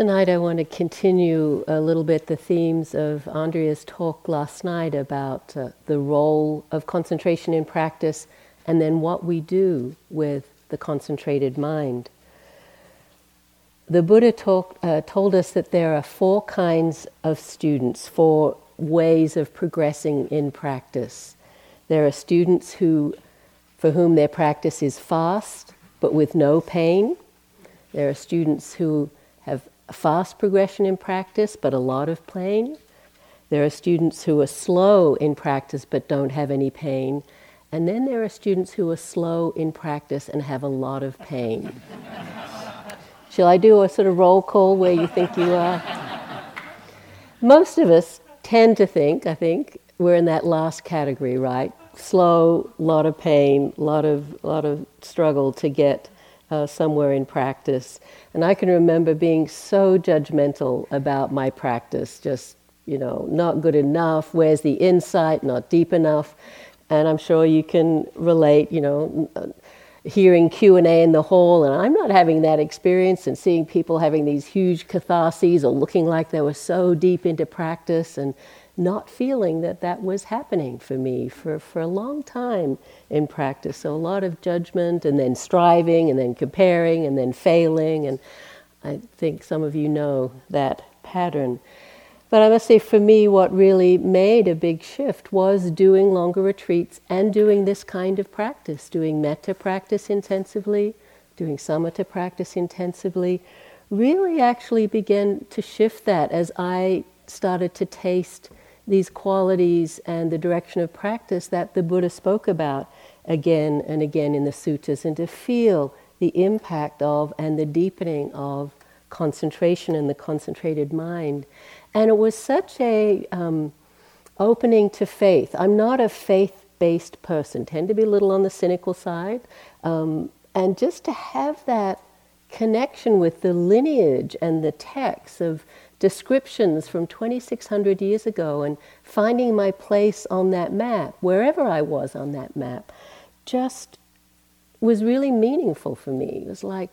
Tonight, I want to continue a little bit the themes of Andrea's talk last night about uh, the role of concentration in practice and then what we do with the concentrated mind. The Buddha talk, uh, told us that there are four kinds of students, four ways of progressing in practice. There are students who, for whom their practice is fast but with no pain. There are students who fast progression in practice but a lot of pain. There are students who are slow in practice but don't have any pain. And then there are students who are slow in practice and have a lot of pain. Shall I do a sort of roll call where you think you are? Most of us tend to think, I think, we're in that last category, right? Slow, lot of pain, lot of lot of struggle to get uh, somewhere in practice. And I can remember being so judgmental about my practice, just, you know, not good enough, where's the insight, not deep enough. And I'm sure you can relate, you know, hearing Q&A in the hall and I'm not having that experience and seeing people having these huge catharses or looking like they were so deep into practice and not feeling that that was happening for me for, for a long time in practice. So a lot of judgment and then striving and then comparing and then failing. And I think some of you know that pattern. But I must say, for me, what really made a big shift was doing longer retreats and doing this kind of practice, doing metta practice intensively, doing samatha practice intensively, really actually began to shift that as I started to taste these qualities and the direction of practice that the Buddha spoke about again and again in the suttas, and to feel the impact of and the deepening of concentration and the concentrated mind. And it was such a um, opening to faith. I'm not a faith-based person. Tend to be a little on the cynical side, um, and just to have that connection with the lineage and the texts of descriptions from 2,600 years ago and finding my place on that map, wherever I was on that map, just was really meaningful for me. It was like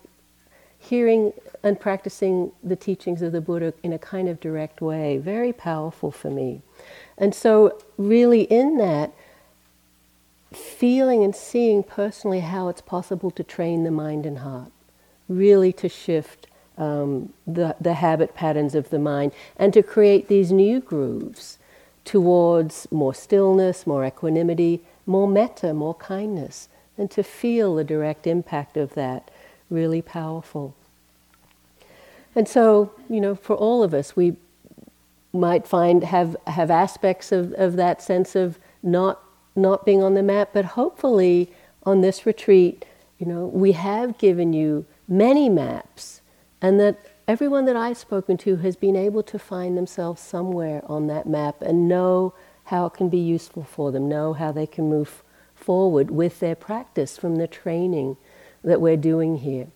hearing and practicing the teachings of the Buddha in a kind of direct way, very powerful for me. And so, really, in that, feeling and seeing personally how it's possible to train the mind and heart, really to shift um, the, the habit patterns of the mind and to create these new grooves towards more stillness, more equanimity, more metta, more kindness, and to feel the direct impact of that really powerful. And so, you know, for all of us, we might find have have aspects of, of that sense of not not being on the map, but hopefully on this retreat, you know, we have given you many maps and that everyone that I've spoken to has been able to find themselves somewhere on that map and know how it can be useful for them, know how they can move forward with their practice from the training that we're doing here.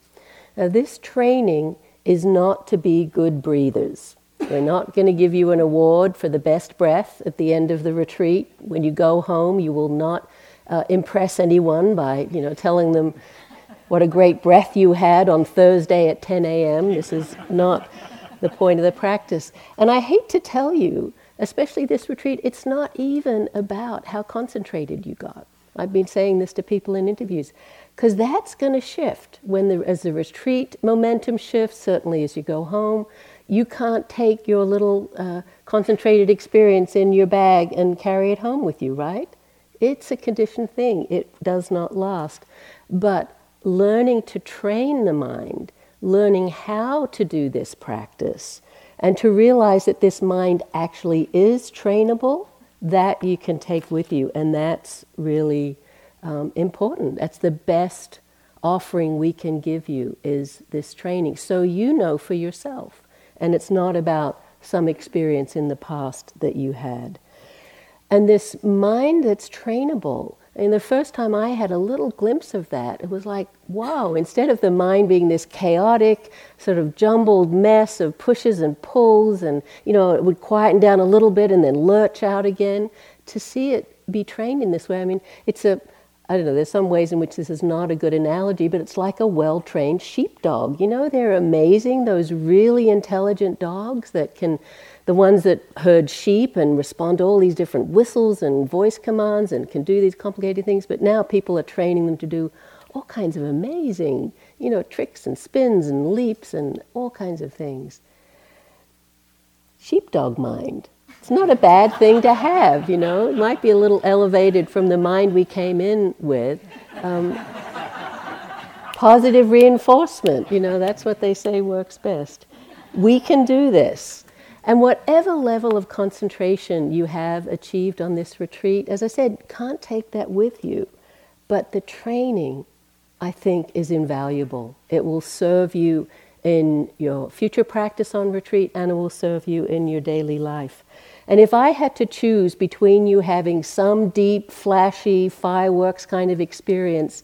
Now, this training is not to be good breathers. We're not going to give you an award for the best breath at the end of the retreat. When you go home, you will not uh, impress anyone by, you know, telling them what a great breath you had on Thursday at 10 a.m. This is not the point of the practice. And I hate to tell you, especially this retreat, it's not even about how concentrated you got. I've been saying this to people in interviews because that's going to shift when the, as the retreat momentum shifts. Certainly, as you go home, you can't take your little uh, concentrated experience in your bag and carry it home with you, right? It's a conditioned thing. It does not last. But learning to train the mind, learning how to do this practice, and to realize that this mind actually is trainable, that you can take with you. And that's really um, important. That's the best offering we can give you is this training. So you know for yourself. And it's not about some experience in the past that you had. And this mind that's trainable and the first time I had a little glimpse of that, it was like, wow, instead of the mind being this chaotic, sort of jumbled mess of pushes and pulls, and, you know, it would quieten down a little bit and then lurch out again, to see it be trained in this way. I mean, it's a, I don't know, there's some ways in which this is not a good analogy, but it's like a well trained sheepdog. You know, they're amazing, those really intelligent dogs that can, the ones that herd sheep and respond to all these different whistles and voice commands and can do these complicated things. But now people are training them to do all kinds of amazing, you know, tricks and spins and leaps and all kinds of things. Sheepdog mind it's not a bad thing to have, you know. It might be a little elevated from the mind we came in with. Um, positive reinforcement, you know, that's what they say works best. We can do this. And whatever level of concentration you have achieved on this retreat, as I said, can't take that with you. But the training, I think, is invaluable. It will serve you in your future practice on retreat and it will serve you in your daily life. And if I had to choose between you having some deep, flashy, fireworks kind of experience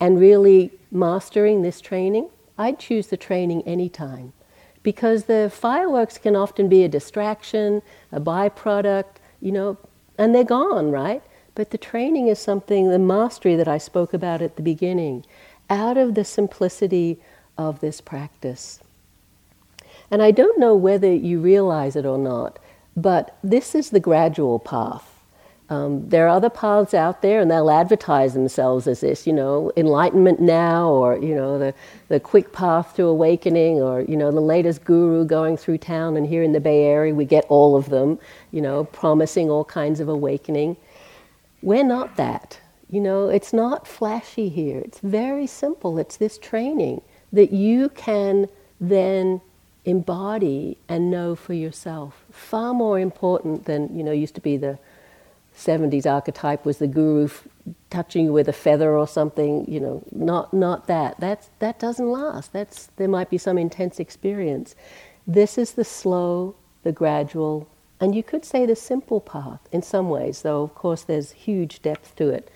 and really mastering this training, I'd choose the training anytime. Because the fireworks can often be a distraction, a byproduct, you know, and they're gone, right? But the training is something, the mastery that I spoke about at the beginning, out of the simplicity of this practice. And I don't know whether you realize it or not, but this is the gradual path. Um, there are other paths out there, and they'll advertise themselves as this, you know, enlightenment now, or you know, the the quick path to awakening, or you know, the latest guru going through town. And here in the Bay Area, we get all of them, you know, promising all kinds of awakening. We're not that. You know, it's not flashy here. It's very simple. It's this training that you can then embody and know for yourself. Far more important than, you know, used to be the 70s archetype was the guru f- touching you with a feather or something, you know, not, not that. That's, that doesn't last. That's, there might be some intense experience. This is the slow, the gradual, and you could say the simple path in some ways, though of course there's huge depth to it.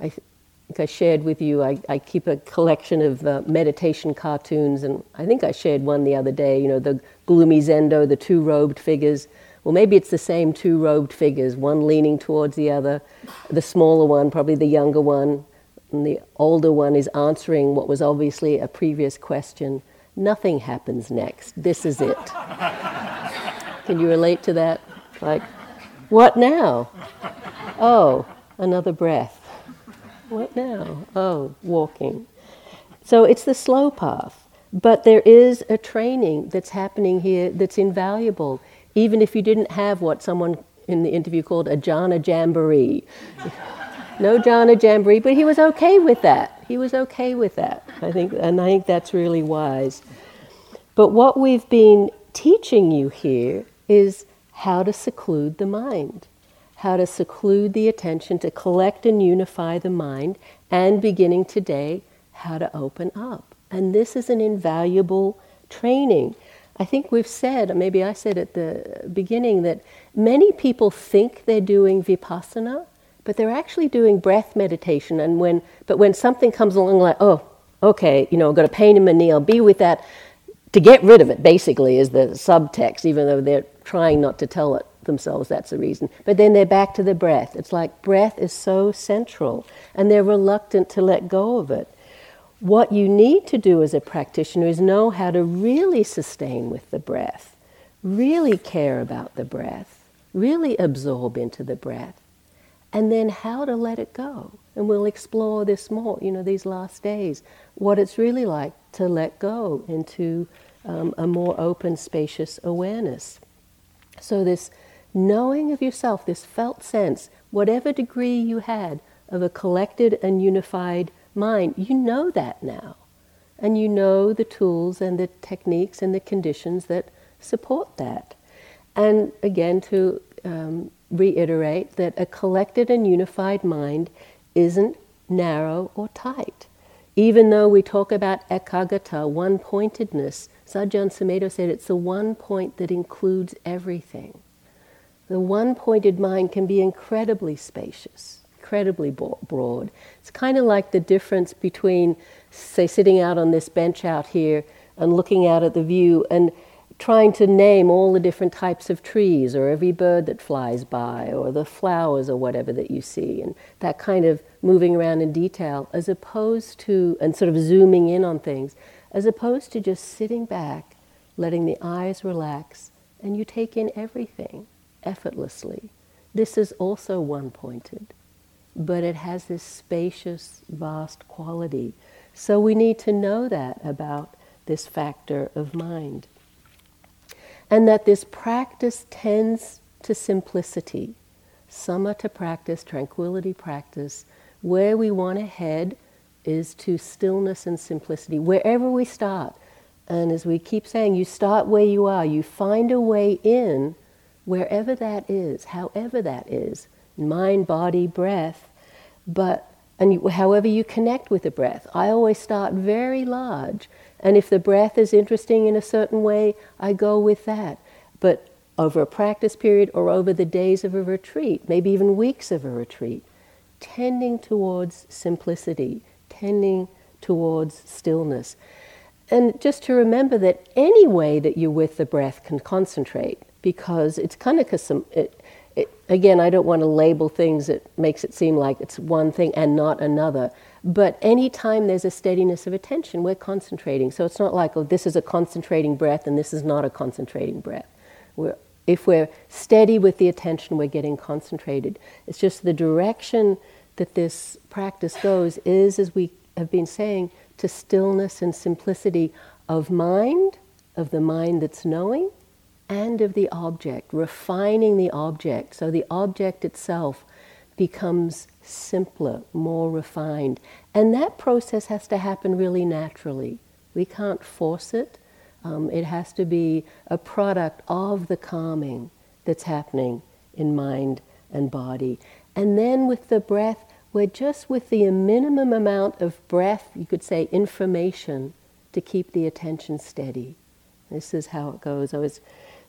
I, think I shared with you, I, I keep a collection of uh, meditation cartoons, and I think I shared one the other day, you know, the gloomy Zendo, the two robed figures. Well, maybe it's the same two robed figures, one leaning towards the other. The smaller one, probably the younger one, and the older one is answering what was obviously a previous question. Nothing happens next. This is it. Can you relate to that? Like, what now? Oh, another breath. What now? Oh, walking. So it's the slow path. But there is a training that's happening here that's invaluable, even if you didn't have what someone in the interview called a jhana jamboree. no jhana jamboree, but he was okay with that. He was okay with that. I think, and I think that's really wise. But what we've been teaching you here is how to seclude the mind how to seclude the attention, to collect and unify the mind, and beginning today, how to open up. And this is an invaluable training. I think we've said, maybe I said at the beginning, that many people think they're doing vipassana, but they're actually doing breath meditation. And when, but when something comes along, like, oh, okay, you know, I've got a pain in my knee, I'll be with that. To get rid of it, basically, is the subtext, even though they're trying not to tell it themselves that's the reason. But then they're back to the breath. It's like breath is so central, and they're reluctant to let go of it. What you need to do as a practitioner is know how to really sustain with the breath, really care about the breath, really absorb into the breath, and then how to let it go. And we'll explore this more, you know, these last days, what it's really like to let go into um, a more open, spacious awareness. So, this knowing of yourself, this felt sense, whatever degree you had of a collected and unified mind, you know that now. And you know the tools and the techniques and the conditions that support that. And again, to um, reiterate that a collected and unified mind isn't narrow or tight. Even though we talk about ekaggata, one pointedness, Ajahn Sumedho said it's the one point that includes everything. The one pointed mind can be incredibly spacious, incredibly broad. It's kind of like the difference between, say, sitting out on this bench out here and looking out at the view and trying to name all the different types of trees or every bird that flies by or the flowers or whatever that you see. And that kind of moving around in detail, as opposed to, and sort of zooming in on things, as opposed to just sitting back, letting the eyes relax, and you take in everything effortlessly. This is also one pointed, but it has this spacious, vast quality. So we need to know that about this factor of mind. And that this practice tends to simplicity, samatha practice, tranquility practice. Where we want to head is to stillness and simplicity, wherever we start. And as we keep saying, you start where you are, you find a way in wherever that is, however that is mind, body, breath, but and however you connect with the breath. I always start very large, and if the breath is interesting in a certain way, I go with that. But over a practice period or over the days of a retreat, maybe even weeks of a retreat, tending towards simplicity, tending towards stillness. And just to remember that any way that you're with the breath can concentrate because it's kind of it, it, again, I don't want to label things that makes it seem like it's one thing and not another. But anytime there's a steadiness of attention, we're concentrating. So it's not like, oh, this is a concentrating breath and this is not a concentrating breath. We're, if we're steady with the attention, we're getting concentrated. It's just the direction that this practice goes is, as we have been saying, to stillness and simplicity of mind, of the mind that's knowing, and of the object, refining the object so the object itself becomes simpler, more refined. And that process has to happen really naturally. We can't force it. Um, it has to be a product of the calming that's happening in mind and body. And then with the breath, we're just with the minimum amount of breath, you could say information, to keep the attention steady. This is how it goes. I was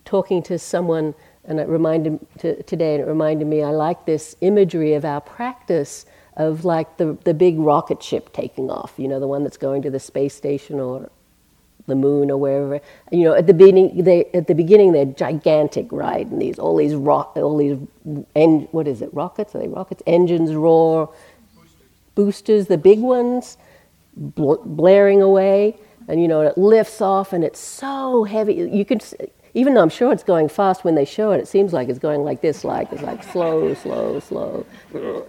talking to someone, and it reminded to, today, and it reminded me. I like this imagery of our practice of like the the big rocket ship taking off. You know, the one that's going to the space station or the moon or wherever. You know, at the beginning, they at the beginning they're gigantic, right? And these all these rock, all these, en- what is it? Rockets? Are they rockets? Engines roar, boosters, boosters the big ones, bl- blaring away, and you know it lifts off, and it's so heavy. You can even though I'm sure it's going fast when they show it, it seems like it's going like this, like it's like slow, slow, slow,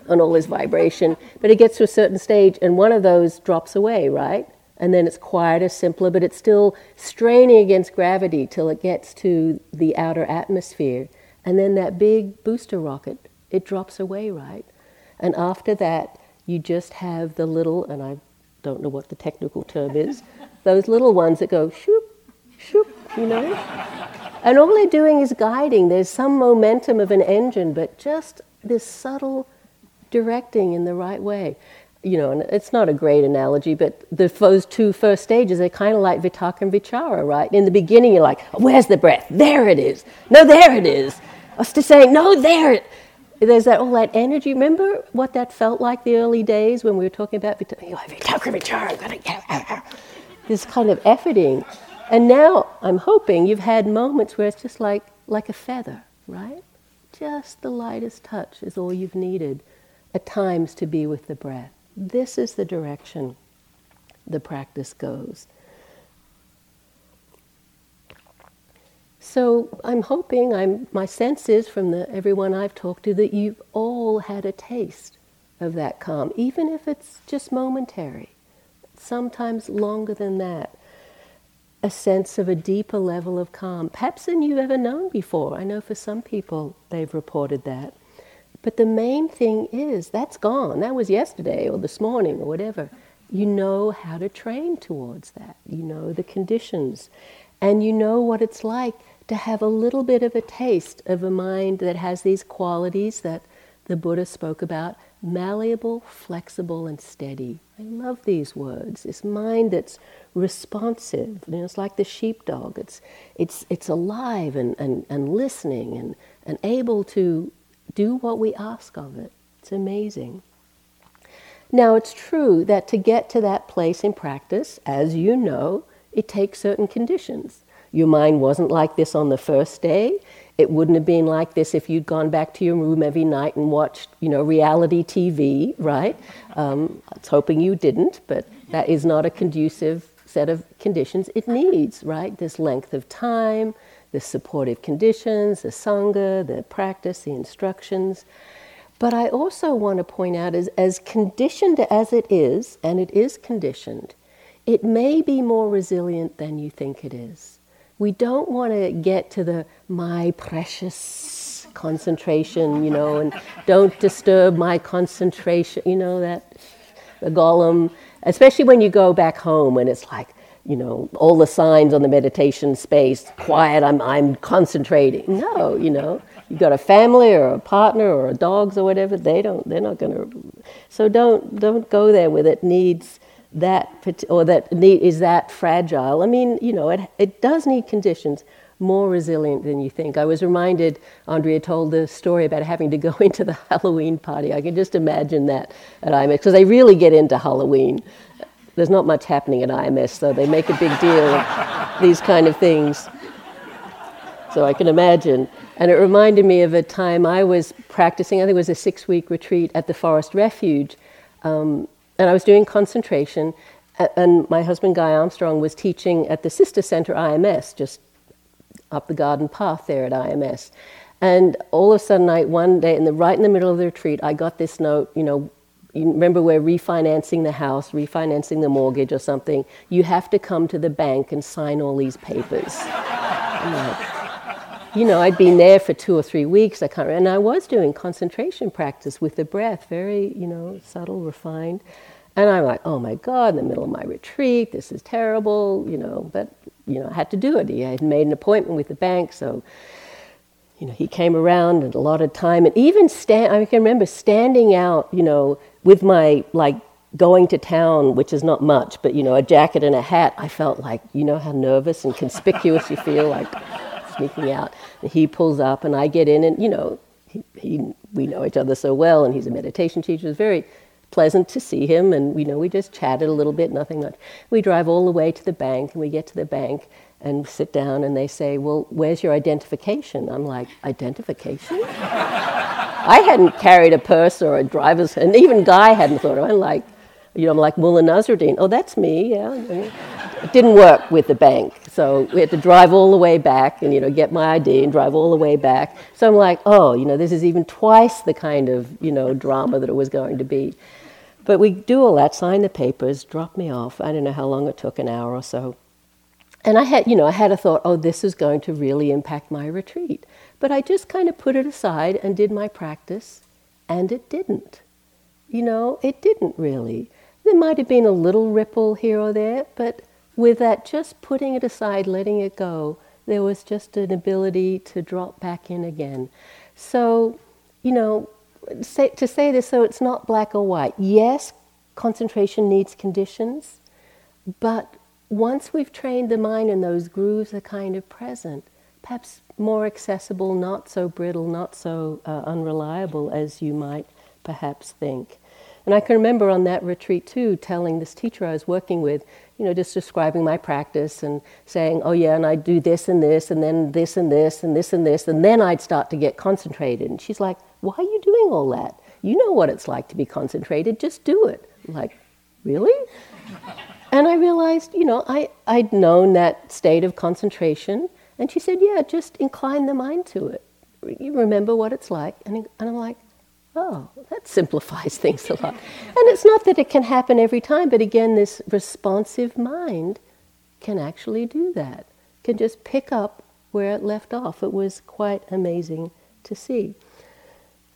and all this vibration. But it gets to a certain stage, and one of those drops away, right? And then it's quieter, simpler, but it's still straining against gravity till it gets to the outer atmosphere. And then that big booster rocket, it drops away, right? And after that, you just have the little, and I don't know what the technical term is, those little ones that go shoop, you know? And all they're doing is guiding. There's some momentum of an engine, but just this subtle directing in the right way. You know, and it's not a great analogy, but the those two first stages are kind of like Vitakka and Vichara, right? In the beginning, you're like, where's the breath? There it is. No, there it is. Us to saying, no, there it there's that all that energy. Remember what that felt like the early days when we were talking about Vitakka, Vichara, this kind of efforting. And now I'm hoping you've had moments where it's just like, like a feather, right? Just the lightest touch is all you've needed at times to be with the breath. This is the direction the practice goes. So I'm hoping, I'm, my sense is from the, everyone I've talked to that you've all had a taste of that calm, even if it's just momentary, sometimes longer than that a sense of a deeper level of calm, perhaps than you've ever known before. I know for some people they've reported that. But the main thing is that's gone. That was yesterday or this morning or whatever. You know how to train towards that. You know the conditions. And you know what it's like to have a little bit of a taste of a mind that has these qualities that the Buddha spoke about malleable, flexible, and steady. I love these words. This mind that's responsive. You know, it's like the sheepdog. It's, it's, it's alive and, and, and listening and, and able to do what we ask of it. It's amazing. Now, it's true that to get to that place in practice, as you know, it takes certain conditions. Your mind wasn't like this on the first day. It wouldn't have been like this if you'd gone back to your room every night and watched, you know, reality TV, right? Um, I was hoping you didn't, but that is not a conducive set of conditions it needs, right? This length of time, the supportive conditions, the sangha, the practice, the instructions. But I also want to point out as, as conditioned as it is, and it is conditioned, it may be more resilient than you think it is. We don't want to get to the my precious concentration, you know, and don't disturb my concentration, you know, that the Gollum especially when you go back home and it's like, you know, all the signs on the meditation space, quiet, I'm, I'm concentrating. No, you know, you've got a family or a partner or a dogs or whatever, they don't, they're not going to. So don't, don't go there with it needs that, or that need, is that fragile. I mean, you know, it, it does need conditions more resilient than you think. I was reminded, Andrea told the story about having to go into the Halloween party. I can just imagine that at IMS, because they really get into Halloween. There's not much happening at IMS, so they make a big deal of these kind of things. So I can imagine. And it reminded me of a time I was practicing, I think it was a six week retreat at the Forest Refuge. Um, and I was doing concentration, and my husband Guy Armstrong was teaching at the Sister Center IMS, just up the garden path there at IMS. And all of a sudden, I, one day, in the, right in the middle of the retreat, I got this note, you know, you remember we're refinancing the house, refinancing the mortgage or something. You have to come to the bank and sign all these papers. You know, I'd been there for two or three weeks, I can't and I was doing concentration practice with the breath, very, you know, subtle, refined. And I'm like, oh my God, in the middle of my retreat, this is terrible, you know, but you know, I had to do it. He had made an appointment with the bank, so you know, he came around and a lot of time, and even stand. I can remember standing out, you know, with my like going to town, which is not much, but you know, a jacket and a hat. I felt like, you know, how nervous and conspicuous you feel, like sneaking out. And he pulls up, and I get in, and you know, he, he we know each other so well, and he's a meditation teacher. It's very pleasant to see him, and you know we just chatted a little bit, nothing much. We drive all the way to the bank, and we get to the bank and sit down, and they say, "Well, where's your identification?" I'm like, "Identification?" I hadn't carried a purse or a driver's, and even Guy hadn't thought of. it. I'm like, you know, I'm like Mullah Nasruddin. Oh, that's me. Yeah. It didn't work with the bank, so we had to drive all the way back and you know get my ID and drive all the way back. So I'm like, oh, you know, this is even twice the kind of you know drama that it was going to be. But we do all that, sign the papers, drop me off. I don't know how long it took, an hour or so. And I had, you know, I had a thought, oh, this is going to really impact my retreat. But I just kind of put it aside and did my practice, and it didn't. You know, it didn't really. There might have been a little ripple here or there, but with that just putting it aside, letting it go, there was just an ability to drop back in again. So, you know, say, to say this so it's not black or white. Yes, concentration needs conditions, but once we've trained the mind and those grooves are kind of present, perhaps more accessible, not so brittle, not so uh, unreliable as you might perhaps think. And I can remember on that retreat too, telling this teacher I was working with, you know, just describing my practice and saying, oh yeah, and I'd do this and this, and then this and this, and this and this, and then I'd start to get concentrated. And she's like, why are you doing all that? You know what it's like to be concentrated, just do it. I'm like, really? And I realized, you know, I, I'd known that state of concentration. And she said, yeah, just incline the mind to it. You remember what it's like. And, and I'm like, oh, that simplifies things a lot. And it's not that it can happen every time, but again, this responsive mind can actually do that, can just pick up where it left off. It was quite amazing to see.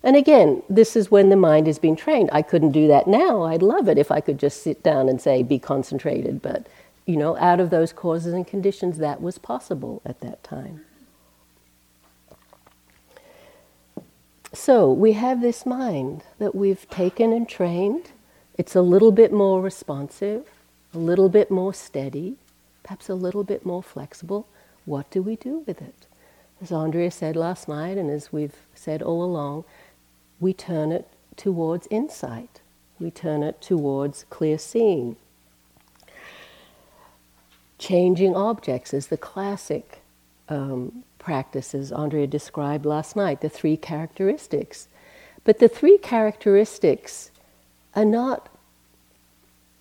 And again, this is when the mind is being trained. I couldn't do that now. I'd love it if I could just sit down and say, be concentrated. But, you know, out of those causes and conditions, that was possible at that time. So we have this mind that we've taken and trained. It's a little bit more responsive, a little bit more steady, perhaps a little bit more flexible. What do we do with it? As Andrea said last night, and as we've said all along, we turn it towards insight. We turn it towards clear seeing. changing objects is the classic um, practices Andrea described last night, the three characteristics. But the three characteristics are not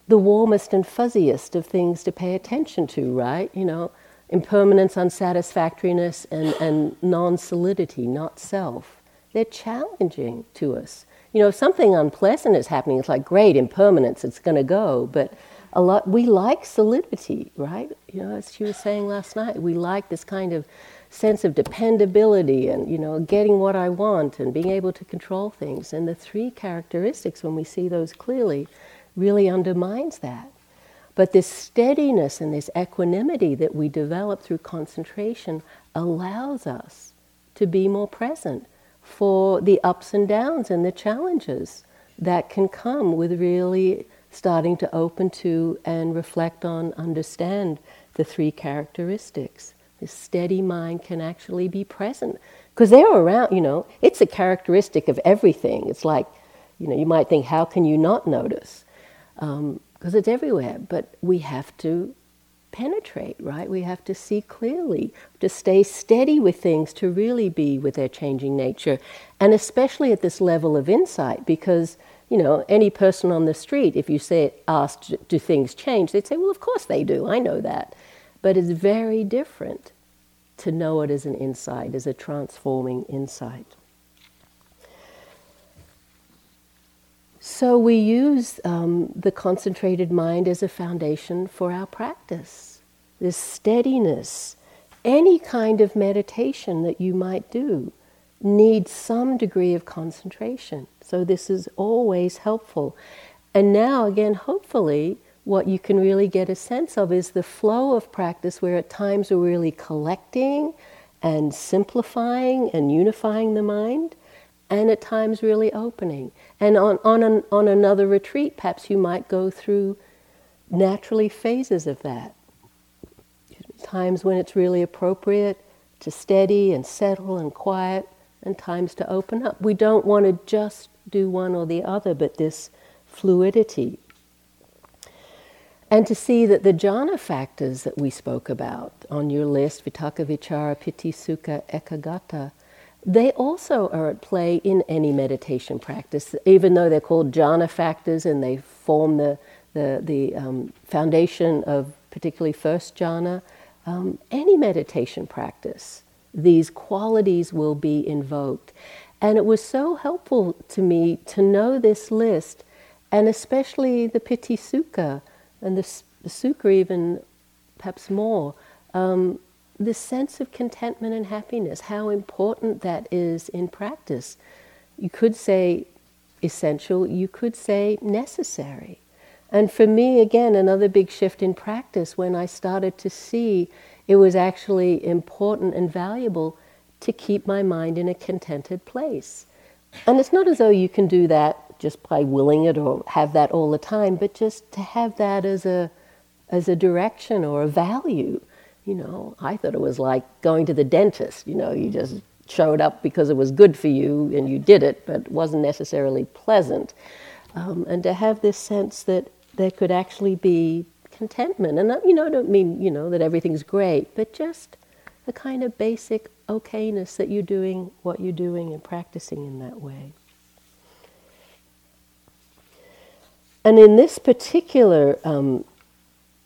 the warmest and fuzziest of things to pay attention to, right? You know, impermanence, unsatisfactoriness, and, and non solidity, not self. They're challenging to us. You know, if something unpleasant is happening, it's like, great, impermanence, it's going to go. But a lot, we like solidity, right? You know, as she was saying last night, we like this kind of sense of dependability and, you know, getting what I want and being able to control things. And the three characteristics, when we see those clearly, really undermines that. But this steadiness and this equanimity that we develop through concentration allows us to be more present for the ups and downs and the challenges that can come with really starting to open to and reflect on, understand the three characteristics. This steady mind can actually be present because they're around, you know, it's a characteristic of everything. It's like, you know, you might think, how can you not notice? because um, it's everywhere. But we have to penetrate, right? We have to see clearly, to stay steady with things, to really be with their changing nature, and especially at this level of insight, because you know any person on the street, if you say asked, do things change, they'd say, well, of course they do. I know that, but it's very different to know it as an insight, as a transforming insight. So we use um, the concentrated mind as a foundation for our practice. This steadiness, any kind of meditation that you might do needs some degree of concentration. So this is always helpful. And now, again, hopefully, what you can really get a sense of is the flow of practice where at times we're really collecting and simplifying and unifying the mind and at times really opening. And on, on, an, on another retreat, perhaps you might go through naturally phases of that. Times when it's really appropriate to steady and settle and quiet, and times to open up. We don't want to just do one or the other, but this fluidity. And to see that the jhana factors that we spoke about on your list, vitakka, vichara, piti, sukha, ekaggata, they also are at play in any meditation practice, even though they're called jhana factors and they form the, the, the um, foundation of particularly first jhana. Um, any meditation practice, these qualities will be invoked. And it was so helpful to me to know this list, and especially the Piti Sukha and the, the Sukha, even perhaps more. Um, the sense of contentment and happiness, how important that is in practice. You could say essential, you could say necessary. And for me, again, another big shift in practice when I started to see it was actually important and valuable to keep my mind in a contented place. And it's not as though you can do that just by willing it or have that all the time, but just to have that as a, as a direction or a value you know, I thought it was like going to the dentist. You know, you just showed up because it was good for you and you did it, but it wasn't necessarily pleasant. Um, and to have this sense that there could actually be contentment. And, you know, I don't mean, you know, that everything's great, but just a kind of basic okayness that you're doing what you're doing and practicing in that way. And in this particular um,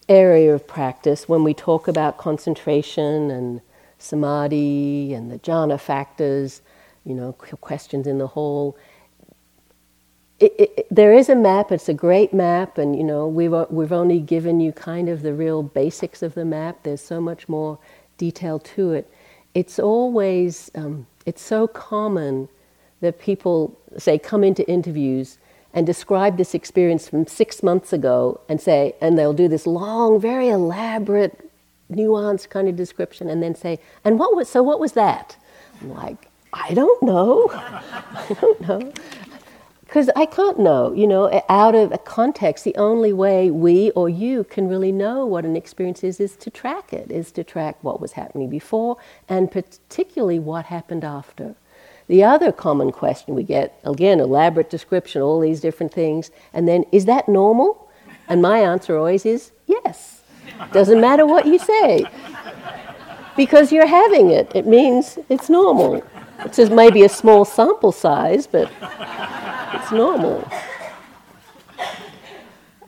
area of practice when we talk about concentration and samadhi and the jhana factors, you know, questions in the whole. There is a map. It's a great map, and you know we've we've only given you kind of the real basics of the map. There's so much more detail to it. It's always um, it's so common that people say come into interviews and describe this experience from six months ago and say, and they'll do this long, very elaborate, nuanced kind of description and then say, and what was, so what was that? I'm like, I don't know. I don't know. Because I can't know, you know, out of a context, the only way we or you can really know what an experience is is to track it, is to track what was happening before and particularly what happened after. The other common question we get, again, elaborate description, all these different things, and then, is that normal? And my answer always is yes. Doesn't matter what you say. Because you're having it. It means it's normal. It's just maybe a small sample size, but it's normal.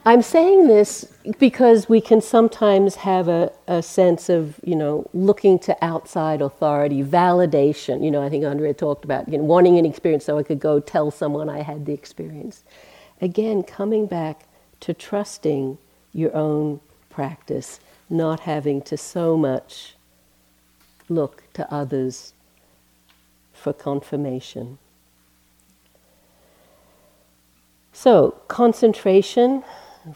I'm saying this because we can sometimes have a, a sense of, you know, looking to outside authority, validation. You know, I think Andrea talked about you know, wanting an experience so I could go tell someone I had the experience. Again, coming back to trusting your own practice, not having to so much look to others for confirmation. So, concentration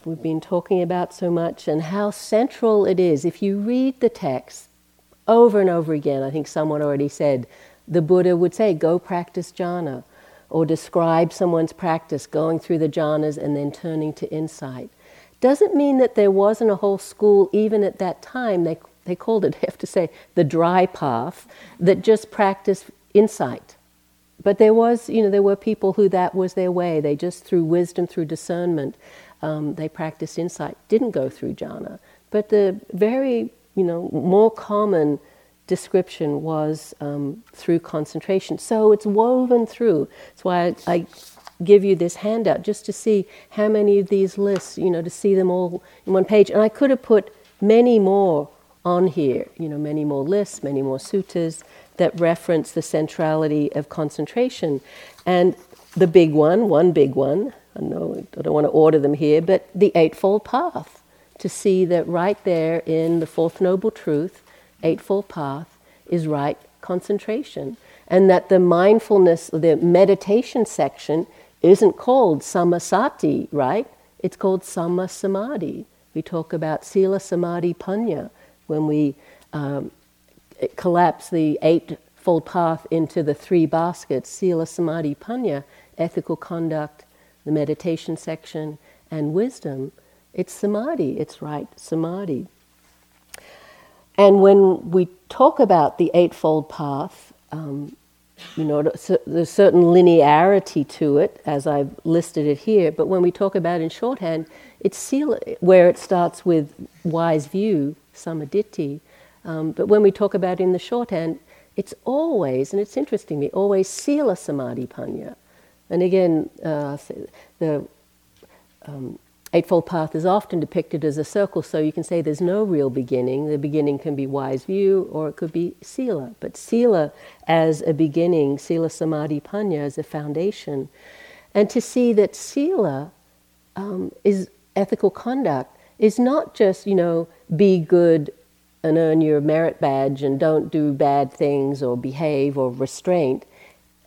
we've been talking about so much, and how central it is. If you read the text over and over again, I think someone already said, the Buddha would say, go practice jhana, or describe someone's practice going through the jhanas and then turning to insight. Doesn't mean that there wasn't a whole school, even at that time, they, they called it, I have to say, the dry path, that just practiced insight. But there was, you know, there were people who that was their way. They just, through wisdom, through discernment, um, they practiced insight, didn't go through jhana. But the very, you know, more common description was um, through concentration. So it's woven through. That's why I, I, give you this handout just to see how many of these lists, you know, to see them all in one page. And I could have put many more on here, you know, many more lists, many more suttas that reference the centrality of concentration. And the big one, one big one, I know I don't want to order them here, but the Eightfold Path. To see that right there in the Fourth Noble Truth, Eightfold Path, is right concentration. And that the mindfulness, the meditation section, isn't called Sammasati, right? It's called Samma Samadhi. We talk about Sila Samadhi Panya when we um, collapse the Eightfold Path into the three baskets Sila Samadhi Panya, ethical conduct, the meditation section, and wisdom, it's samadhi, it's right samadhi. And when we talk about the Eightfold Path, um, you know, there's certain linearity to it, as I've listed it here, but when we talk about in shorthand, it's sila, where it starts with wise view, samaditi. Um, but when we talk about in the shorthand, it's always, and it's interesting to me, always sila samadhi panya. And again, uh, the um, Eightfold Path is often depicted as a circle, so you can say there's no real beginning. The beginning can be wise view or it could be Sila. But Sila as a beginning, Sila Samadhi Panya as a foundation. And to see that Sila um, is ethical conduct is not just, you know, be good and earn your merit badge and don't do bad things or behave or restraint.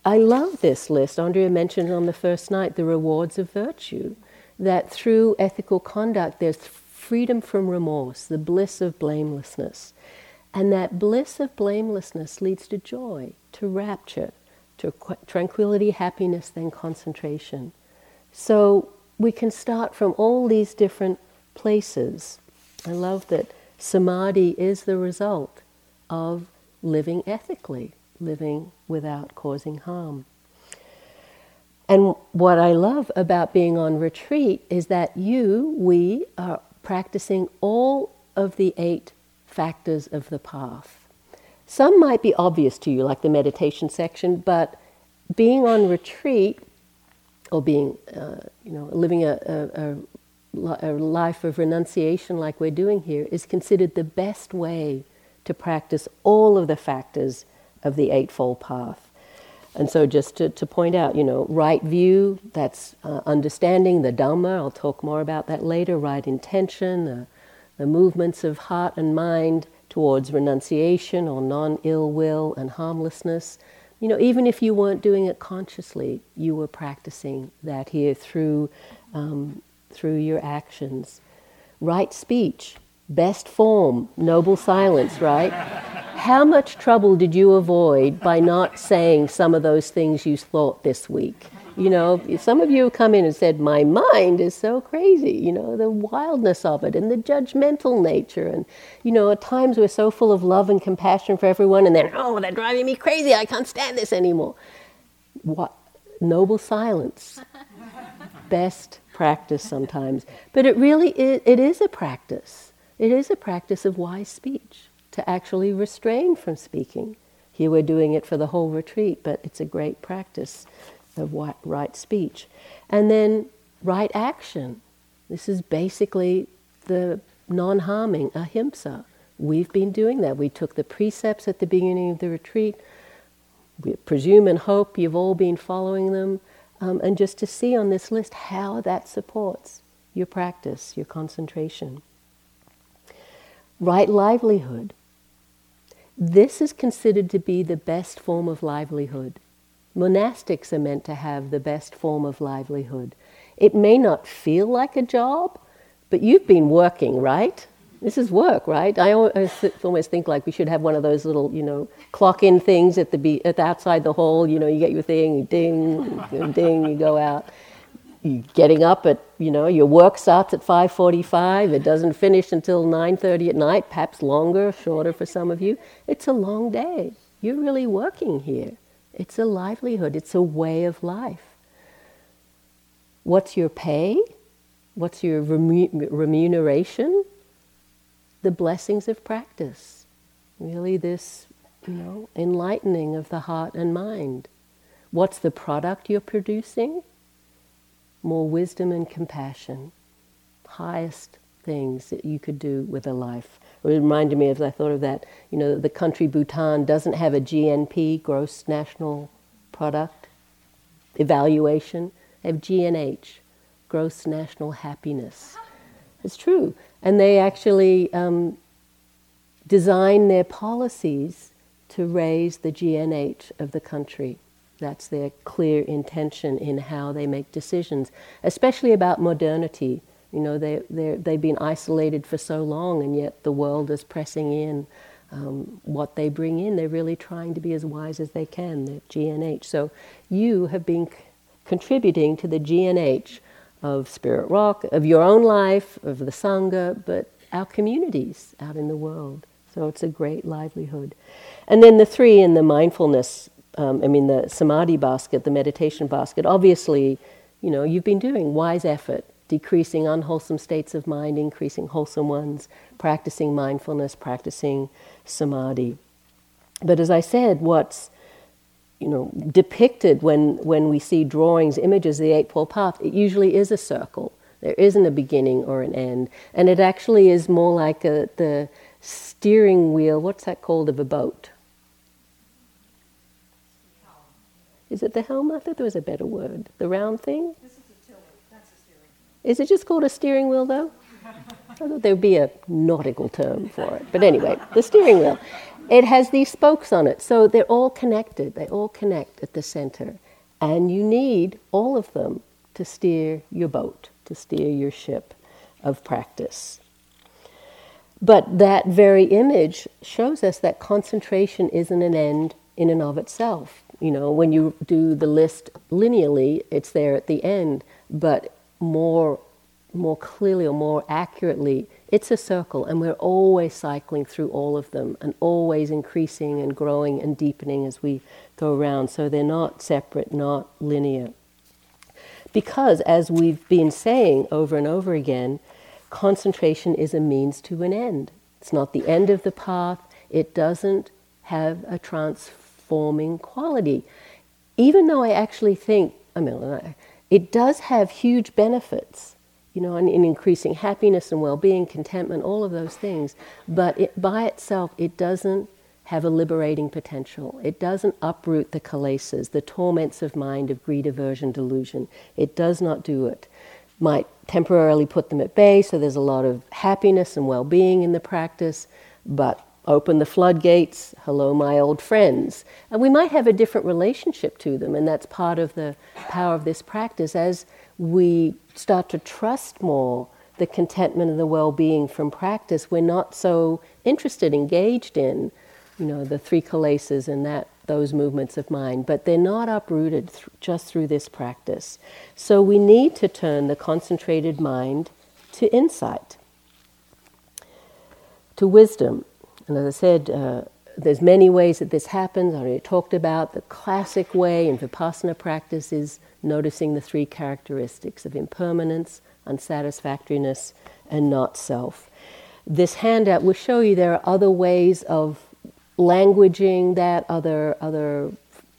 I love this list. Andrea mentioned on the first night the rewards of virtue, that through ethical conduct there's freedom from remorse, the bliss of blamelessness. And that bliss of blamelessness leads to joy, to rapture, to tranquility, happiness, then concentration. So we can start from all these different places. I love that samadhi is the result of living ethically living without causing harm. And what I love about being on retreat is that you, we, are practicing all of the eight factors of the path. Some might be obvious to you, like the meditation section, but being on retreat or being, uh, you know, living a, a, a, a life of renunciation like we're doing here is considered the best way to practice all of the factors of the Eightfold Path. And so, just to, to point out, you know, right view, that's uh, understanding the Dhamma, I'll talk more about that later, right intention, the, the movements of heart and mind towards renunciation or non ill will and harmlessness. You know, even if you weren't doing it consciously, you were practicing that here through, um, through your actions. Right speech, best form, noble silence, right? How much trouble did you avoid by not saying some of those things you thought this week? You know, some of you have come in and said, My mind is so crazy, you know, the wildness of it and the judgmental nature. And, you know, at times we're so full of love and compassion for everyone, and then, oh, they're driving me crazy. I can't stand this anymore. What? Noble silence. Best practice sometimes. But it really is, it is a practice. It is a practice of wise speech to actually restrain from speaking. Here we're doing it for the whole retreat, but it's a great practice of right speech. And then right action. This is basically the non harming, ahimsa. We've been doing that. We took the precepts at the beginning of the retreat. We presume and hope you've all been following them. Um, and just to see on this list how that supports your practice, your concentration. Right livelihood. This is considered to be the best form of livelihood. Monastics are meant to have the best form of livelihood. It may not feel like a job, but you've been working, right? This is work, right? I almost think like we should have one of those little, you know, clock-in things at the be- at the outside the hall. You know, you get your thing, you ding, ding, you go out. You're getting up at you know your work starts at 5.45 it doesn't finish until 9.30 at night perhaps longer shorter for some of you. It's a long day. You're really working here. It's a livelihood. It's a way of life. What's your pay? What's your remuneration the blessings of practice really this you know enlightening of the heart and mind what's the product you're producing more wisdom and compassion, highest things that you could do with a life. It reminded me as I thought of that, you know, the country Bhutan doesn't have a GNP, gross national product, evaluation. They have GNH, gross national happiness. It's true. And they actually um, design their policies to raise the GNH of the country. That's their clear intention in how they make decisions, especially about modernity. You know, they, they've been isolated for so long, and yet the world is pressing in. Um, what they bring in, they're really trying to be as wise as they can, the GNH. So you have been c- contributing to the GNH of Spirit Rock, of your own life, of the Sangha, but our communities out in the world. So it's a great livelihood. And then the three in the mindfulness um, I mean, the samadhi basket, the meditation basket, obviously, you know, you've been doing wise effort, decreasing unwholesome states of mind, increasing wholesome ones, practicing mindfulness, practicing samadhi. But as I said, what's you know, depicted when, when we see drawings, images of the Eightfold Path, it usually is a circle. There isn't a beginning or an end. And it actually is more like a, the steering wheel, what's that called, of a boat? Is it the helm? I thought there was a better word. The round thing? This is a tiller. That's a steering wheel. Is it just called a steering wheel, though? I thought there would be a nautical term for it. But anyway, the steering wheel. It has these spokes on it, so they're all connected. They all connect at the center. And you need all of them to steer your boat, to steer your ship of practice. But that very image shows us that concentration isn't an end in and of itself. You know, when you do the list linearly, it's there at the end, but more, more clearly or more accurately, it's a circle, and we're always cycling through all of them and always increasing and growing and deepening as we go around. So they're not separate, not linear. Because, as we've been saying over and over again, concentration is a means to an end. It's not the end of the path, it doesn't have a transforming quality. Even though I actually think, I mean, it does have huge benefits, you know, in, in increasing happiness and well-being, contentment, all of those things. But it, by itself, it doesn't have a liberating potential. It doesn't uproot the kilesas, the torments of mind of greed, aversion, delusion. It does not do it. Might temporarily put them at bay, so there's a lot of happiness and well-being in the practice, but open the floodgates, hello, my old friends. And we might have a different relationship to them, and that's part of the power of this practice. As we start to trust more the contentment and the well being from practice, we're not so interested, engaged in, you know, the three kilesas and that those movements of mind, but they're not uprooted th- just through this practice. So we need to turn the concentrated mind to insight, to wisdom. And as I said, uh, there's many ways that this happens. I already talked about the classic way in vipassana practice is noticing the three characteristics of impermanence, unsatisfactoriness, and not self. this handout will show you there are other ways of languaging that, other, other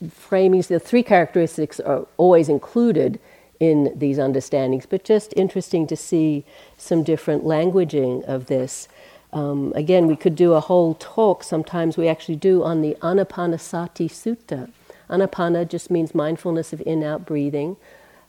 framings. The three characteristics are always included in these understandings, but just interesting to see some different languaging of this. Um, again, we could do a whole talk, sometimes we actually do, on the Anapanasati Sutta. Anapana just means mindfulness of in out breathing,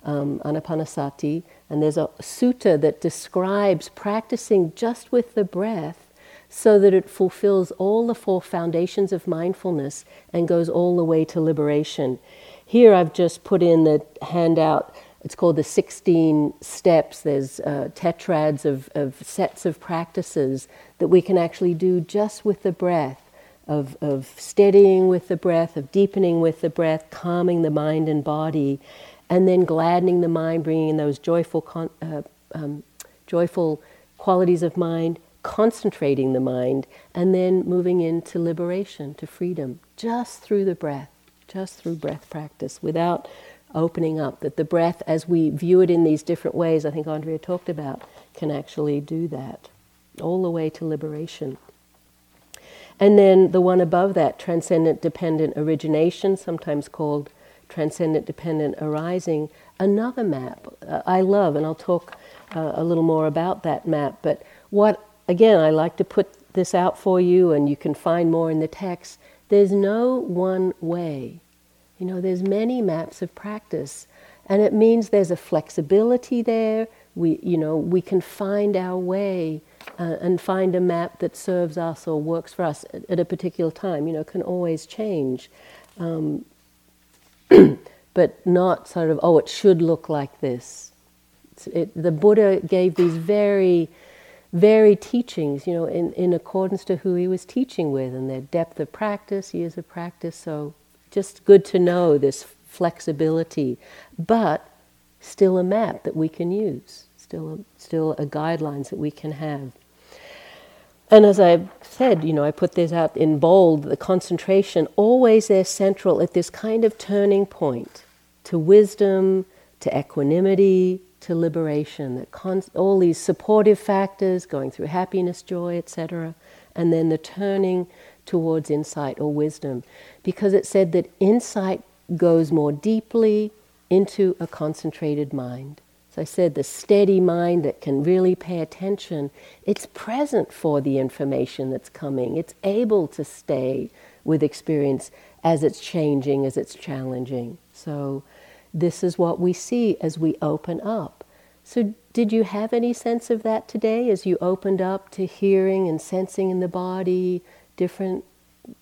um, Anapanasati. And there's a sutta that describes practicing just with the breath so that it fulfills all the four foundations of mindfulness and goes all the way to liberation. Here I've just put in the handout. It's called the 16 steps. There's uh, tetrads of, of sets of practices that we can actually do just with the breath of, of steadying with the breath, of deepening with the breath, calming the mind and body, and then gladdening the mind, bringing in those joyful, con- uh, um, joyful qualities of mind, concentrating the mind, and then moving into liberation, to freedom, just through the breath, just through breath practice, without opening up. That the breath, as we view it in these different ways, I think Andrea talked about, can actually do that, all the way to liberation. And then the one above that, transcendent dependent origination, sometimes called transcendent dependent arising, another map uh, I love, and I'll talk uh, a little more about that map. But what, again, I like to put this out for you, and you can find more in the text. There's no one way. You know, there's many maps of practice, and it means there's a flexibility there. We, you know, we can find our way uh, and find a map that serves us or works for us at, at a particular time. You know, can always change. Um, but not sort of, oh, it should look like this. It, the Buddha gave these very, very teachings, you know, in, in accordance to who he was teaching with and their depth of practice, years of practice. So just good to know this flexibility, but still a map that we can use, still a, still a guidelines that we can have. And as I said, you know, I put this out in bold, the concentration always there central at this kind of turning point to wisdom, to equanimity, to liberation, that con- all these supportive factors going through happiness, joy, etc., and then the turning towards insight or wisdom. Because it said that insight goes more deeply into a concentrated mind. As I said, the steady mind that can really pay attention, it's present for the information that's coming. It's able to stay with experience as it's changing, as it's challenging. So, this is what we see as we open up. So, did you have any sense of that today as you opened up to hearing and sensing in the body different?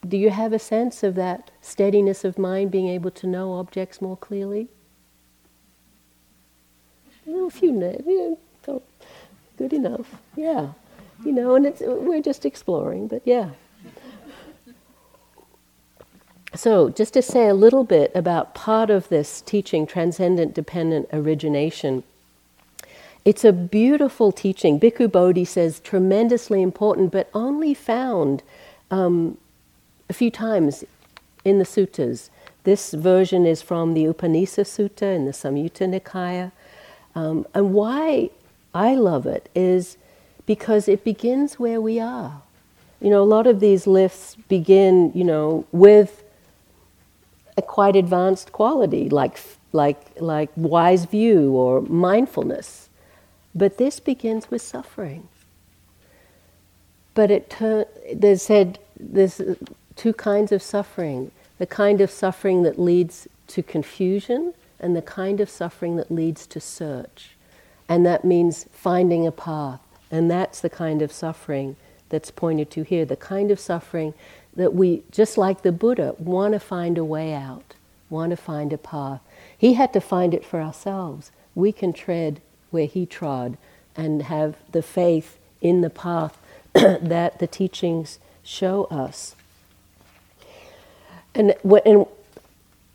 Do you have a sense of that steadiness of mind, being able to know objects more clearly? A few names, yeah, good enough. Yeah, you know, and it's, we're just exploring, but yeah. So, just to say a little bit about part of this teaching, transcendent dependent origination. It's a beautiful teaching. Bhikkhu Bodhi says tremendously important, but only found um, a few times in the suttas. This version is from the Upanisa Sutta in the Samyutta Nikaya. Um, and why I love it is because it begins where we are. You know, a lot of these lifts begin, you know, with a quite advanced quality, like, like, like wise view or mindfulness. But this begins with suffering. But it tur- they said there's two kinds of suffering the kind of suffering that leads to confusion and the kind of suffering that leads to search. And that means finding a path. And that's the kind of suffering that's pointed to here the kind of suffering that we, just like the Buddha, want to find a way out, want to find a path. He had to find it for ourselves. We can tread where he trod and have the faith in the path that the teachings show us. And, and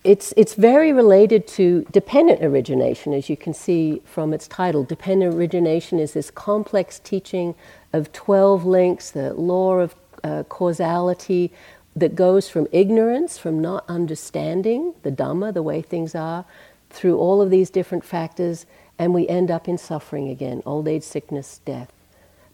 it's, it's very related to dependent origination, as you can see from its title. Dependent origination is this complex teaching of 12 links, the law of uh, causality that goes from ignorance, from not understanding the Dhamma, the way things are, through all of these different factors, and we end up in suffering again old age, sickness, death.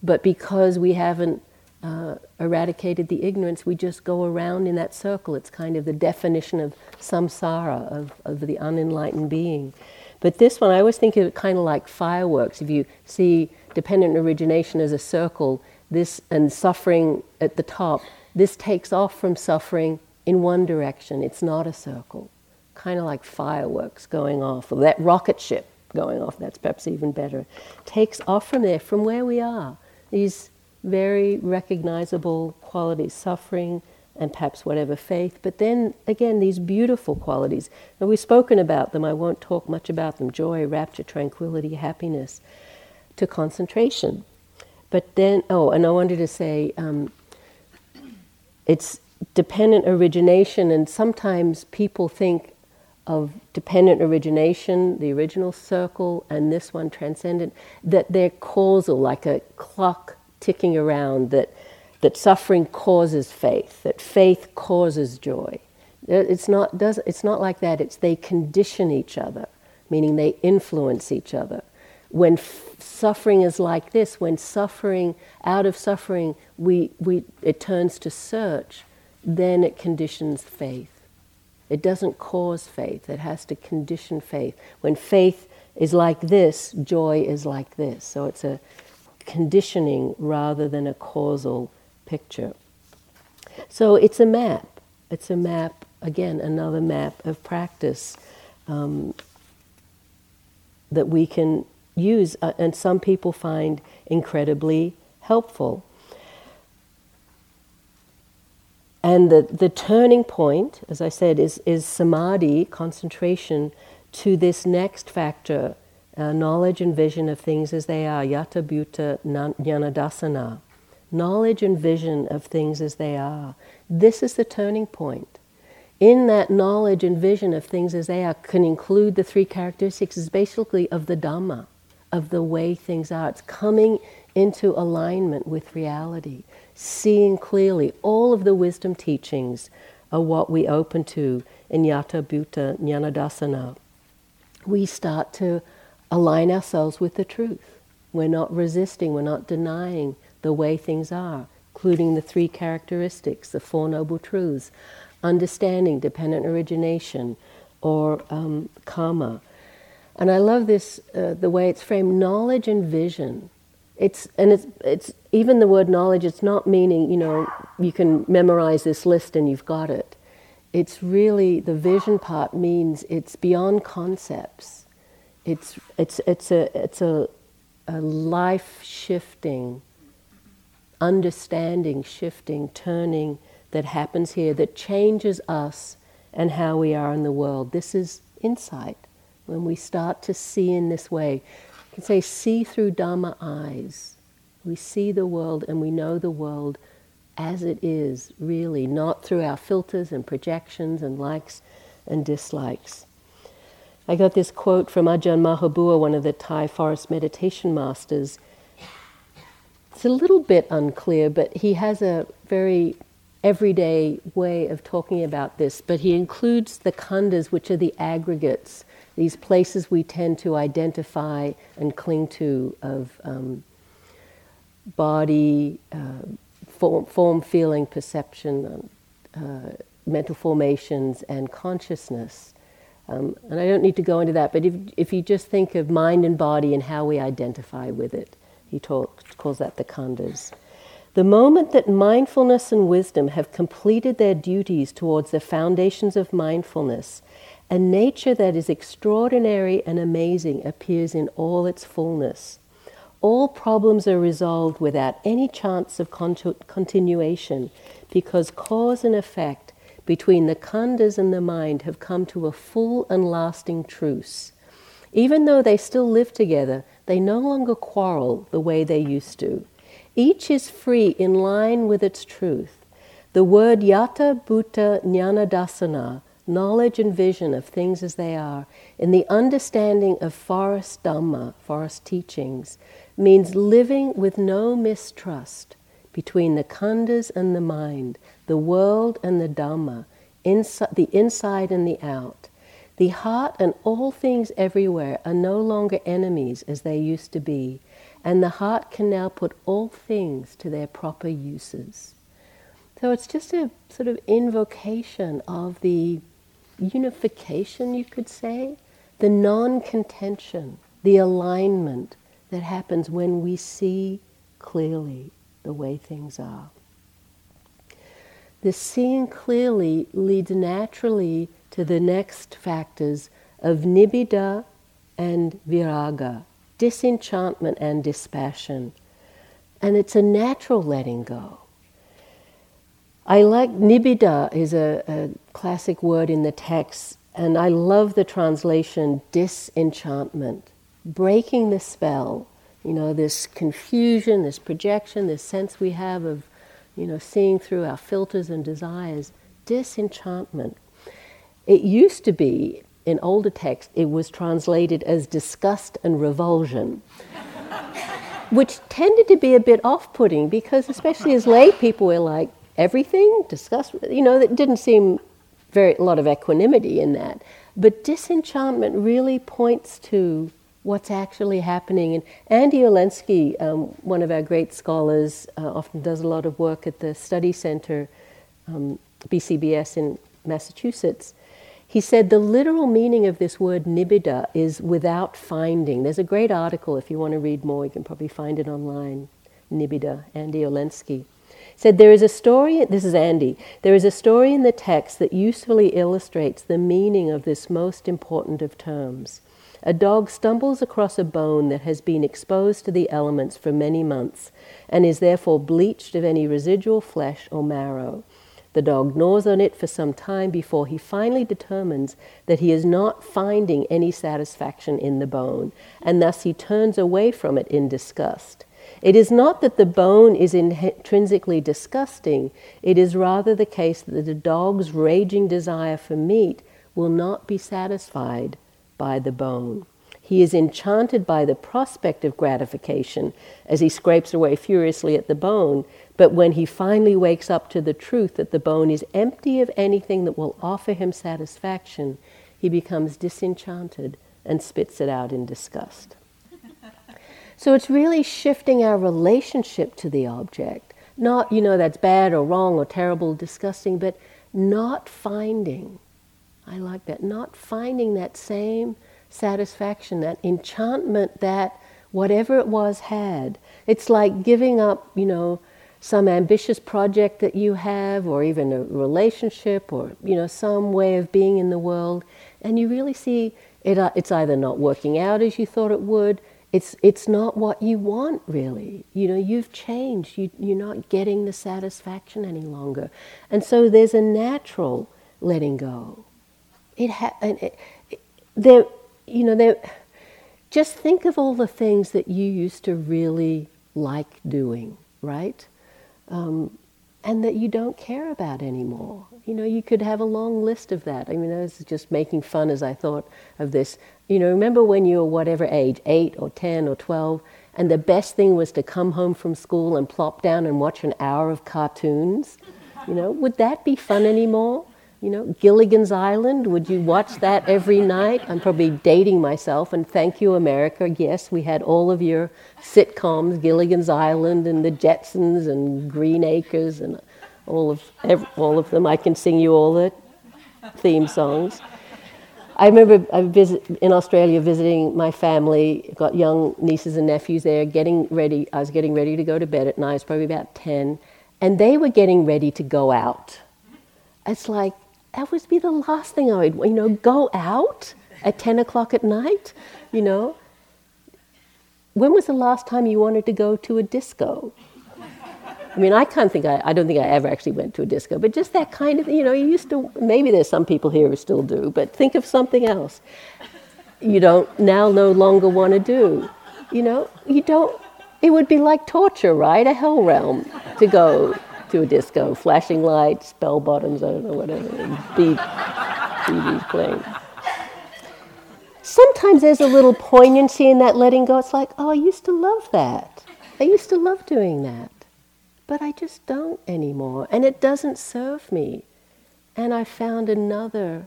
But because we haven't uh, eradicated the ignorance, we just go around in that circle. It's kind of the definition of samsara, of, of the unenlightened being. But this one, I always think of it kind of like fireworks. If you see dependent origination as a circle, this and suffering at the top, this takes off from suffering in one direction. It's not a circle. Kind of like fireworks going off, or that rocket ship going off, that's perhaps even better. Takes off from there, from where we are. These very recognizable qualities suffering and perhaps whatever faith, but then again, these beautiful qualities. And we've spoken about them, I won't talk much about them joy, rapture, tranquility, happiness, to concentration. But then, oh, and I wanted to say um, it's dependent origination, and sometimes people think of dependent origination, the original circle, and this one, transcendent, that they're causal, like a clock ticking around, that, that suffering causes faith, that faith causes joy. It's not, does, it's not like that, it's they condition each other, meaning they influence each other. When f- suffering is like this, when suffering, out of suffering, we, we, it turns to search, then it conditions faith. It doesn't cause faith, it has to condition faith. When faith is like this, joy is like this. So it's a conditioning rather than a causal picture. So it's a map. It's a map, again, another map of practice um, that we can use, uh, and some people find incredibly helpful. And the, the turning point, as I said, is, is samadhi, concentration, to this next factor uh, knowledge and vision of things as they are, yata bhuta jnanadasana. Knowledge and vision of things as they are. This is the turning point. In that knowledge and vision of things as they are can include the three characteristics is basically of the Dhamma, of the way things are. It's coming into alignment with reality, seeing clearly. All of the wisdom teachings are what we open to in Yata Bhuta Jnanadasana. We start to align ourselves with the truth. We're not resisting, we're not denying the way things are, including the three characteristics, the Four Noble Truths understanding, dependent origination, or um, karma. And I love this, uh, the way it's framed knowledge and vision. It's, and it's, it's even the word knowledge, it's not meaning, you know, you can memorize this list and you've got it. It's really, the vision part means it's beyond concepts it's, it's, it's a, it's a, a life shifting, understanding, shifting, turning that happens here that changes us and how we are in the world. This is insight. When we start to see in this way, you can say, see through Dharma eyes. We see the world and we know the world as it is, really, not through our filters and projections and likes and dislikes. I got this quote from Ajahn Maha Bua, one of the Thai forest meditation masters. It's a little bit unclear, but he has a very everyday way of talking about this. But he includes the khandhas, which are the aggregates, these places we tend to identify and cling to of um, body, uh, form, form, feeling, perception, uh, mental formations, and consciousness. Um, and I don't need to go into that, but if, if you just think of mind and body and how we identify with it, he talks, calls that the khandhas. The moment that mindfulness and wisdom have completed their duties towards the foundations of mindfulness, a nature that is extraordinary and amazing appears in all its fullness. All problems are resolved without any chance of continuation because cause and effect between the khandhas and the mind have come to a full and lasting truce. Even though they still live together, they no longer quarrel the way they used to. Each is free in line with its truth. The word yata bhuta jnanadasana, knowledge and vision of things as they are, in the understanding of forest dhamma, forest teachings, means living with no mistrust between the khandhas and the mind, the world and the Dhamma, inside, the inside and the out. The heart and all things everywhere are no longer enemies as they used to be, and the heart can now put all things to their proper uses. So it's just a sort of invocation of the unification, you could say, the non contention, the alignment that happens when we see clearly the way things are. The seeing clearly leads naturally to the next factors of nibbida and viraga, disenchantment and dispassion. And it's a natural letting go. I like nibbida is a, a classic word in the text, and I love the translation disenchantment, breaking the spell. You know, this confusion, this projection, this sense we have of, you know, seeing through our filters and desires, disenchantment. It used to be, in older texts, it was translated as disgust and revulsion. which tended to be a bit off putting because, especially as lay people, were like, everything, discuss, you know, it didn't seem very a lot of equanimity in that. But disenchantment really points to what's actually happening. And Andy Olendzki, um, one of our great scholars, uh, often does a lot of work at the study center, um, BCBS in Massachusetts. He said the literal meaning of this word nibbida is without finding. There's a great article, if you want to read more, you can probably find it online. Nibbida, Andy Olendzki said there is a story this is andy there is a story in the text that usefully illustrates the meaning of this most important of terms a dog stumbles across a bone that has been exposed to the elements for many months and is therefore bleached of any residual flesh or marrow the dog gnaws on it for some time before he finally determines that he is not finding any satisfaction in the bone, and thus he turns away from it in disgust. It is not that the bone is intrinsically disgusting, it is rather the case that the dog's raging desire for meat will not be satisfied by the bone. He is enchanted by the prospect of gratification as he scrapes away furiously at the bone, but when he finally wakes up to the truth that the bone is empty of anything that will offer him satisfaction, he becomes disenchanted and spits it out in disgust. So it's really shifting our relationship to the object. Not, you know, that's bad or wrong or terrible, disgusting, but not finding. I like that. Not finding that same satisfaction, that enchantment that whatever it was had. It's like giving up, you know, some ambitious project that you have, or even a relationship, or you know, some way of being in the world, and you really see it. Uh, it's either not working out as you thought it would, it's it's not what you want really you know you've changed you, you're not getting the satisfaction any longer and so there's a natural letting go it, ha- it, it there you know there just think of all the things that you used to really like doing right um, and that you don't care about anymore. You know, you could have a long list of that. I mean, I was just making fun as I thought of this. You know, remember when you were whatever age, eight or 10 or 12, and the best thing was to come home from school and plop down and watch an hour of cartoons? You know, would that be fun anymore? You know, Gilligan's Island, would you watch that every night? I'm probably dating myself, and thank you, America. Yes, we had all of your sitcoms, Gilligan's Island and the Jetsons and Green Acres and all of, every, all of them. I can sing you all the theme songs. I remember I visit in Australia visiting my family, got young nieces and nephews there, getting ready. I was getting ready to go to bed at night, I was probably about 10, and they were getting ready to go out. It's like, that would be the last thing I would, you know, go out at 10 o'clock at night, you know. When was the last time you wanted to go to a disco? I mean, I can't think, I, I don't think I ever actually went to a disco, but just that kind of, you know, you used to, maybe there's some people here who still do, but think of something else you don't now no longer want to do. You know, you don't, it would be like torture, right? A hell realm to go to a disco, flashing lights, bell bottoms, I don't know, whatever, beat, CDs playing. Sometimes there's a little poignancy in that letting go. It's like, oh, I used to love that. I used to love doing that. But I just don't anymore. And it doesn't serve me. And I found another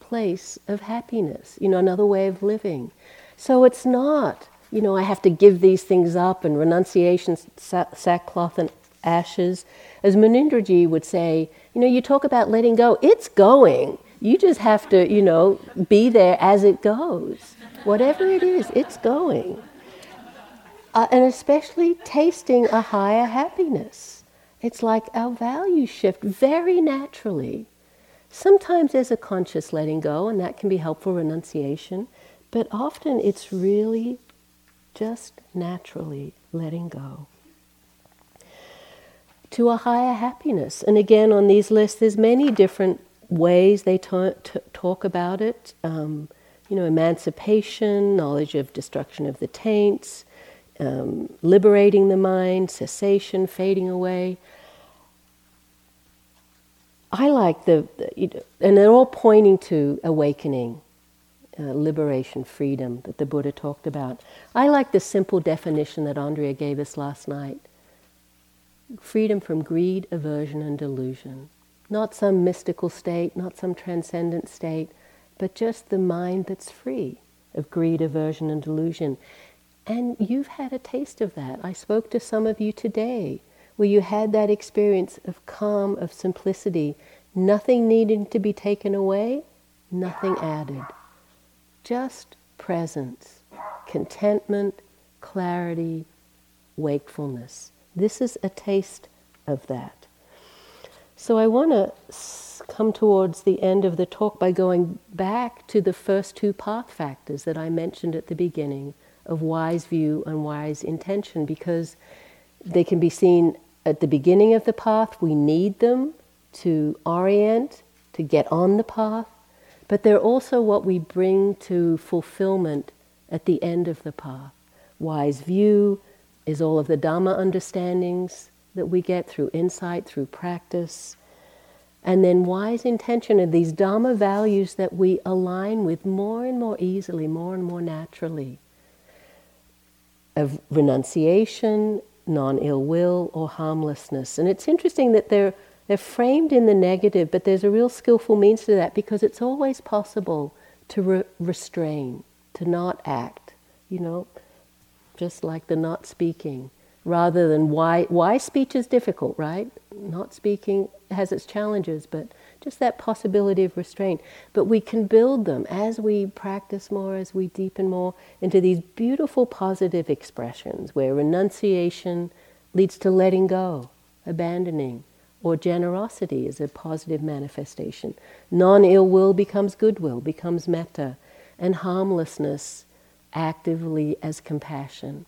place of happiness, you know, another way of living. So it's not you know, I have to give these things up and renunciation, sackcloth and ashes. As Munindraji would say, you know, you talk about letting go, it's going. You just have to, you know, be there as it goes. Whatever it is, it's going. Uh, and especially tasting a higher happiness. It's like our values shift very naturally. Sometimes there's a conscious letting go, and that can be helpful renunciation, but often it's really just naturally letting go to a higher happiness. And again, on these lists, there's many different ways they t- talk about it. Um, you know, emancipation, knowledge of destruction of the taints, um, liberating the mind, cessation, fading away. I like the, the and they're all pointing to awakening, uh, liberation, freedom that the Buddha talked about. I like the simple definition that Andrea gave us last night freedom from greed, aversion, and delusion. Not some mystical state, not some transcendent state, but just the mind that's free of greed, aversion, and delusion. And you've had a taste of that. I spoke to some of you today where you had that experience of calm, of simplicity, nothing needing to be taken away, nothing added. Just presence, contentment, clarity, wakefulness. This is a taste of that. So I want to come towards the end of the talk by going back to the first two path factors that I mentioned at the beginning of wise view and wise intention because they can be seen at the beginning of the path. We need them to orient, to get on the path, but they're also what we bring to fulfillment at the end of the path. Wise view is all of the Dhamma understandings that we get through insight, through practice. And then wise intention are these Dhamma values that we align with more and more easily, more and more naturally of renunciation, non ill will, or harmlessness. And it's interesting that they're, they're framed in the negative, but there's a real skillful means to that because it's always possible to re- restrain, to not act, you know, just like the not speaking rather than why why speech is difficult, right? Not speaking has its challenges, but just that possibility of restraint. But we can build them as we practice more, as we deepen more into these beautiful positive expressions where renunciation leads to letting go, abandoning, or generosity is a positive manifestation. Non ill will becomes goodwill, becomes metta, and harmlessness actively as compassion.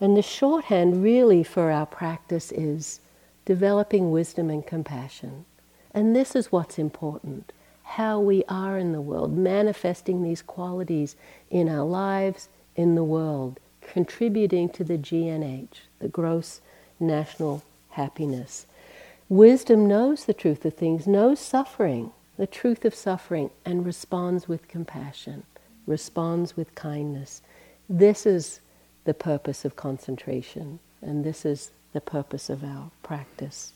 And the shorthand really for our practice is developing wisdom and compassion. And this is what's important how we are in the world, manifesting these qualities in our lives, in the world, contributing to the GNH, the gross national happiness. Wisdom knows the truth of things, knows suffering, the truth of suffering, and responds with compassion, responds with kindness. This is the purpose of concentration, and this is the purpose of our practice.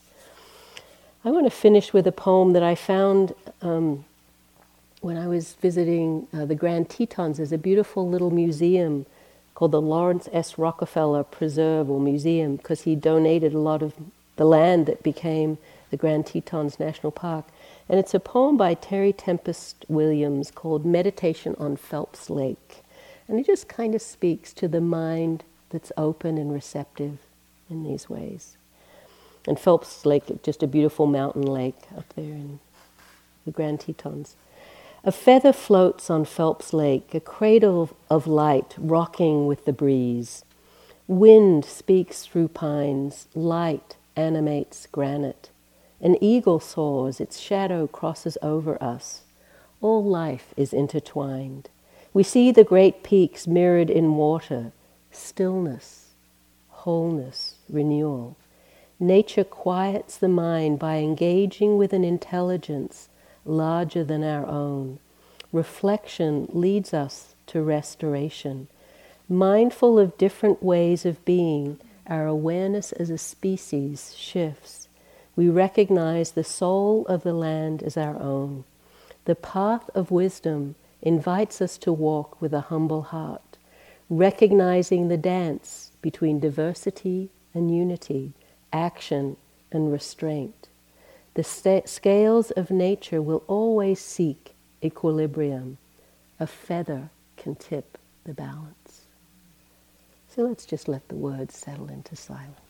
I want to finish with a poem that I found um, when I was visiting uh, the Grand Tetons. There's a beautiful little museum called the Laurance S. Rockefeller Preserve or Museum because he donated a lot of the land that became the Grand Tetons National Park. And it's a poem by Terry Tempest Williams called Meditation on Phelps Lake. And it just kind of speaks to the mind that's open and receptive in these ways. And Phelps Lake, just a beautiful mountain lake up there in the Grand Tetons. A feather floats on Phelps Lake, a cradle of light rocking with the breeze. Wind speaks through pines, light animates granite. An eagle soars, its shadow crosses over us. All life is intertwined. We see the great peaks mirrored in water, stillness, wholeness, renewal. Nature quiets the mind by engaging with an intelligence larger than our own. Reflection leads us to restoration. Mindful of different ways of being, our awareness as a species shifts. We recognize the soul of the land as our own. The path of wisdom invites us to walk with a humble heart, recognizing the dance between diversity and unity, action and restraint. The sta- scales of nature will always seek equilibrium. A feather can tip the balance. So let's just let the words settle into silence.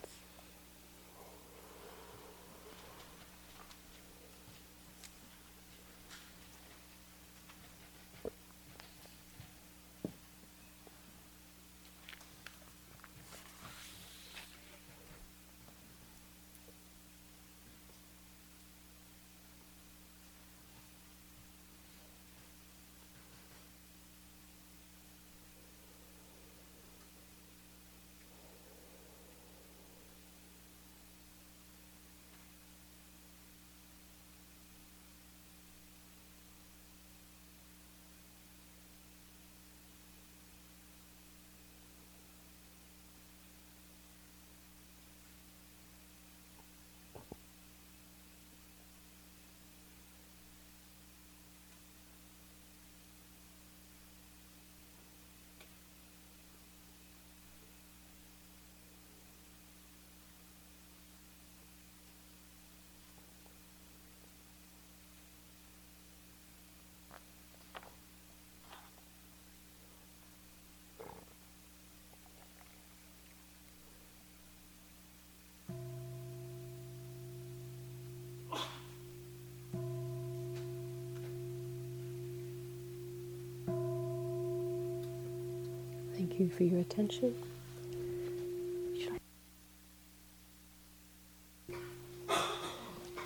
Thank you for your attention.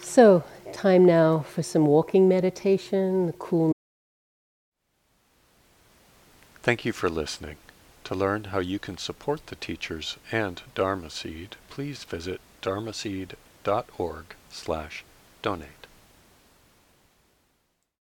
So, time now for some walking meditation, cool. Thank you for listening. To learn how you can support the teachers and Dharma Seed, please visit dharma dharmaseed.org slash donate.